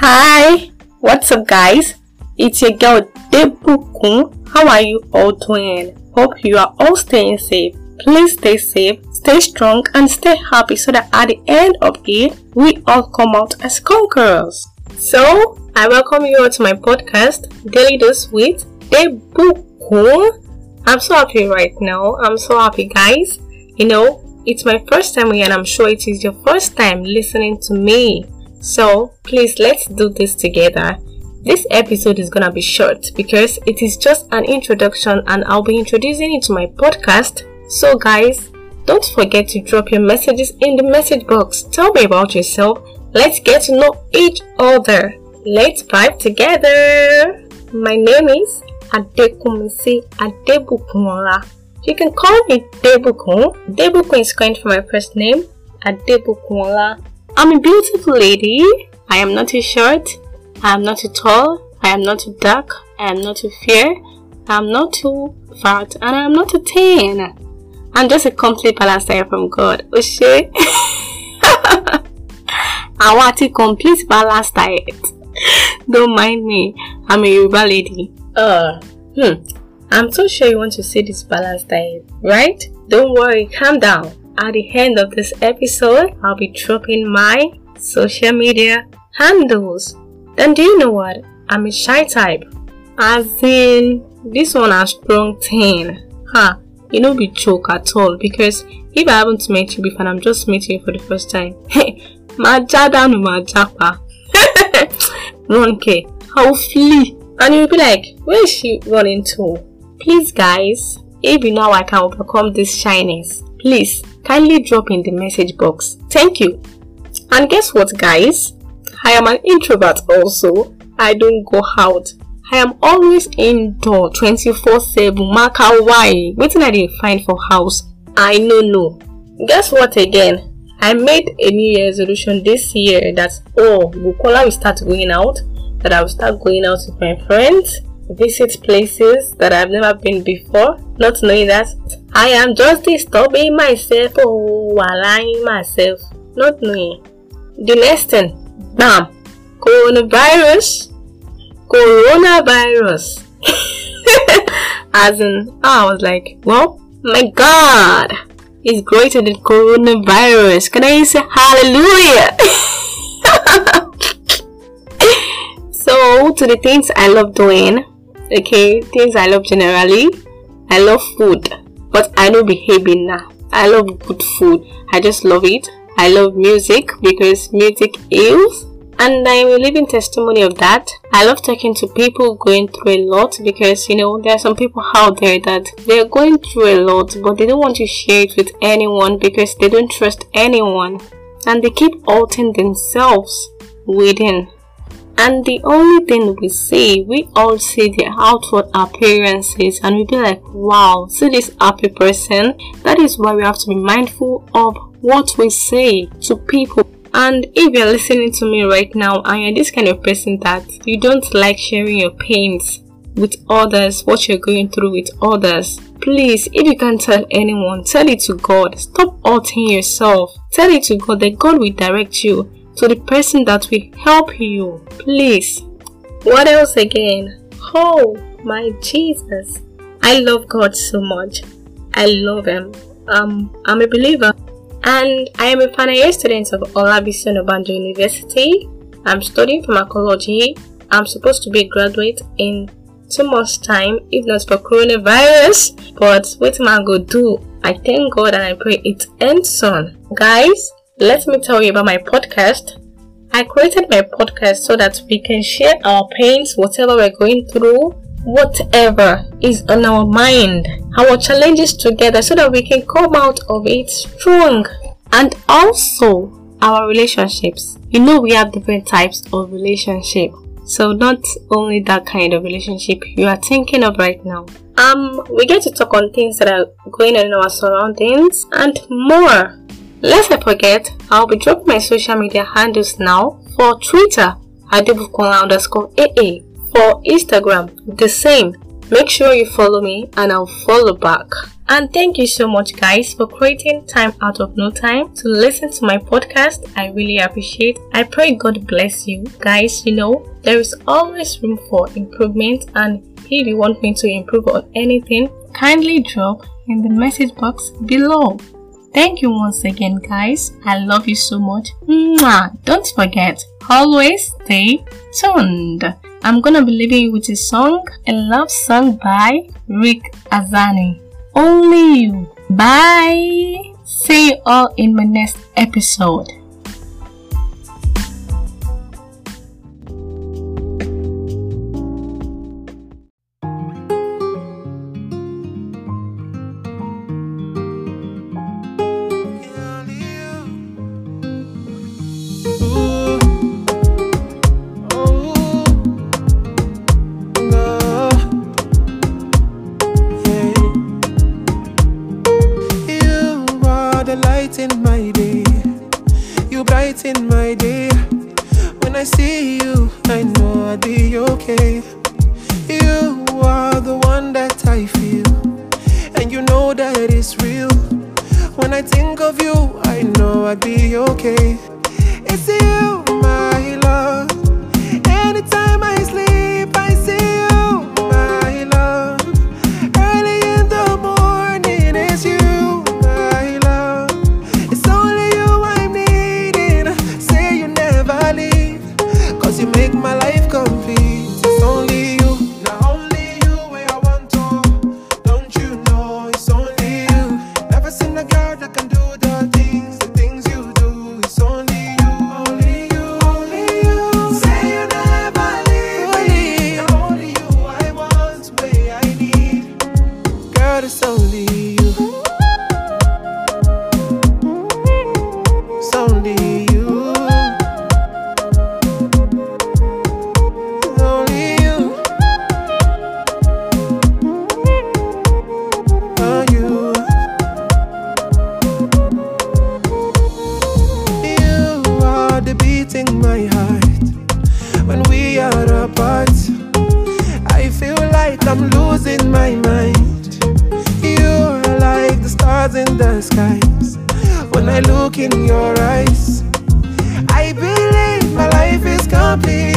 Hi, what's up, guys? It's your girl Debukun. How are you all doing? Hope you are all staying safe. Please stay safe, stay strong, and stay happy so that at the end of it, we all come out as conquerors. So, I welcome you all to my podcast, Daily Dose with Debukun. I'm so happy right now. I'm so happy, guys. You know, it's my first time here, and I'm sure it is your first time listening to me. So please let's do this together. This episode is gonna be short because it is just an introduction and I'll be introducing it to my podcast. So guys, don't forget to drop your messages in the message box. Tell me about yourself. Let's get to know each other. Let's vibe together. My name is Adekumisi Adebukunla. You can call me Debukun. Debukun is coined for my first name, Adebukunla. I'm a beautiful lady. I am not too short. I am not too tall. I am not too dark. I am not too fair. I am not too fat. And I am not too thin. I'm just a complete balanced from God. Oshe. I want a complete balanced diet. Don't mind me. I'm a Yoruba lady. Uh, hmm. I'm so sure you want to see this balanced diet, right? Don't worry, calm down. At the end of this episode, I'll be dropping my social media handles. Then do you know what? I'm a shy type. As in, this one has strong 10. Huh, you know be joke at all because if I haven't met you before and I'm just meeting you for the first time, hey, my jada my japa. Run K, I'll flee. And you'll be like, where is she running to? Please guys, if you know I can overcome this shyness, please kindly drop in the message box. Thank you. And guess what, guys? I am an introvert also. I don't go out. I am always indoor 24 7. Mark why? Waiting I didn't find for house. I know no. Guess what again? I made a new year resolution this year that oh Bukola will start going out, that I will start going out with my friends, visit places that I've never been before, not knowing that I am just disturbing myself or oh, allowing myself, not knowing. The next thing, bam, coronavirus, coronavirus. As in, I was like, well, my God, it's greater than coronavirus. Can I say hallelujah? so, to the things I love doing, okay, things I love generally, I love food, but I know behaving now. I love good food. I just love it. I love music because music is and I'm a living testimony of that. I love talking to people going through a lot because you know there are some people out there that they're going through a lot but they don't want to share it with anyone because they don't trust anyone and they keep altering themselves within and the only thing we see, we all see their outward appearances and we be like, wow, see this happy person. That is why we have to be mindful of what we say to people. And if you're listening to me right now and you're this kind of person that you don't like sharing your pains with others, what you're going through with others, please, if you can't tell anyone, tell it to God. Stop altering yourself. Tell it to God that God will direct you to the person that will help you. Please. What else again? Oh my Jesus. I love God so much. I love Him. Um, I'm a believer and I am a final year student of Olabisi Onabanjo University. I'm studying pharmacology. I'm supposed to be a graduate in two months' time, if not for coronavirus. But what am I to do? I thank God and I pray it ends soon. Guys, let me tell you about my podcast. I created my podcast so that we can share our pains, whatever we're going through, whatever is on our mind, our challenges together so that we can come out of it strong. And also our relationships. You know we have different types of relationship. So not only that kind of relationship you are thinking of right now. Um, we get to talk on things that are going on in our surroundings and more. Let's not forget, I'll be dropping my social media handles now for Twitter, Adebukola underscore AA. For Instagram, the same, Make sure you follow me and I'll follow back. And thank you so much, guys, for creating time out of no time to listen to my podcast. I really appreciate. I pray God bless you, guys. You know, there is always room for improvement, and if you want me to improve on anything, kindly drop in the message box below. Thank you once again, guys. I love you so much. Mwah! Don't forget, always stay tuned. I'm gonna be leaving you with a song, a love song by Ric Hassani. Only you. Bye. See you all in my next episode. You, I know I'll be okay. In your eyes, I believe my life is complete.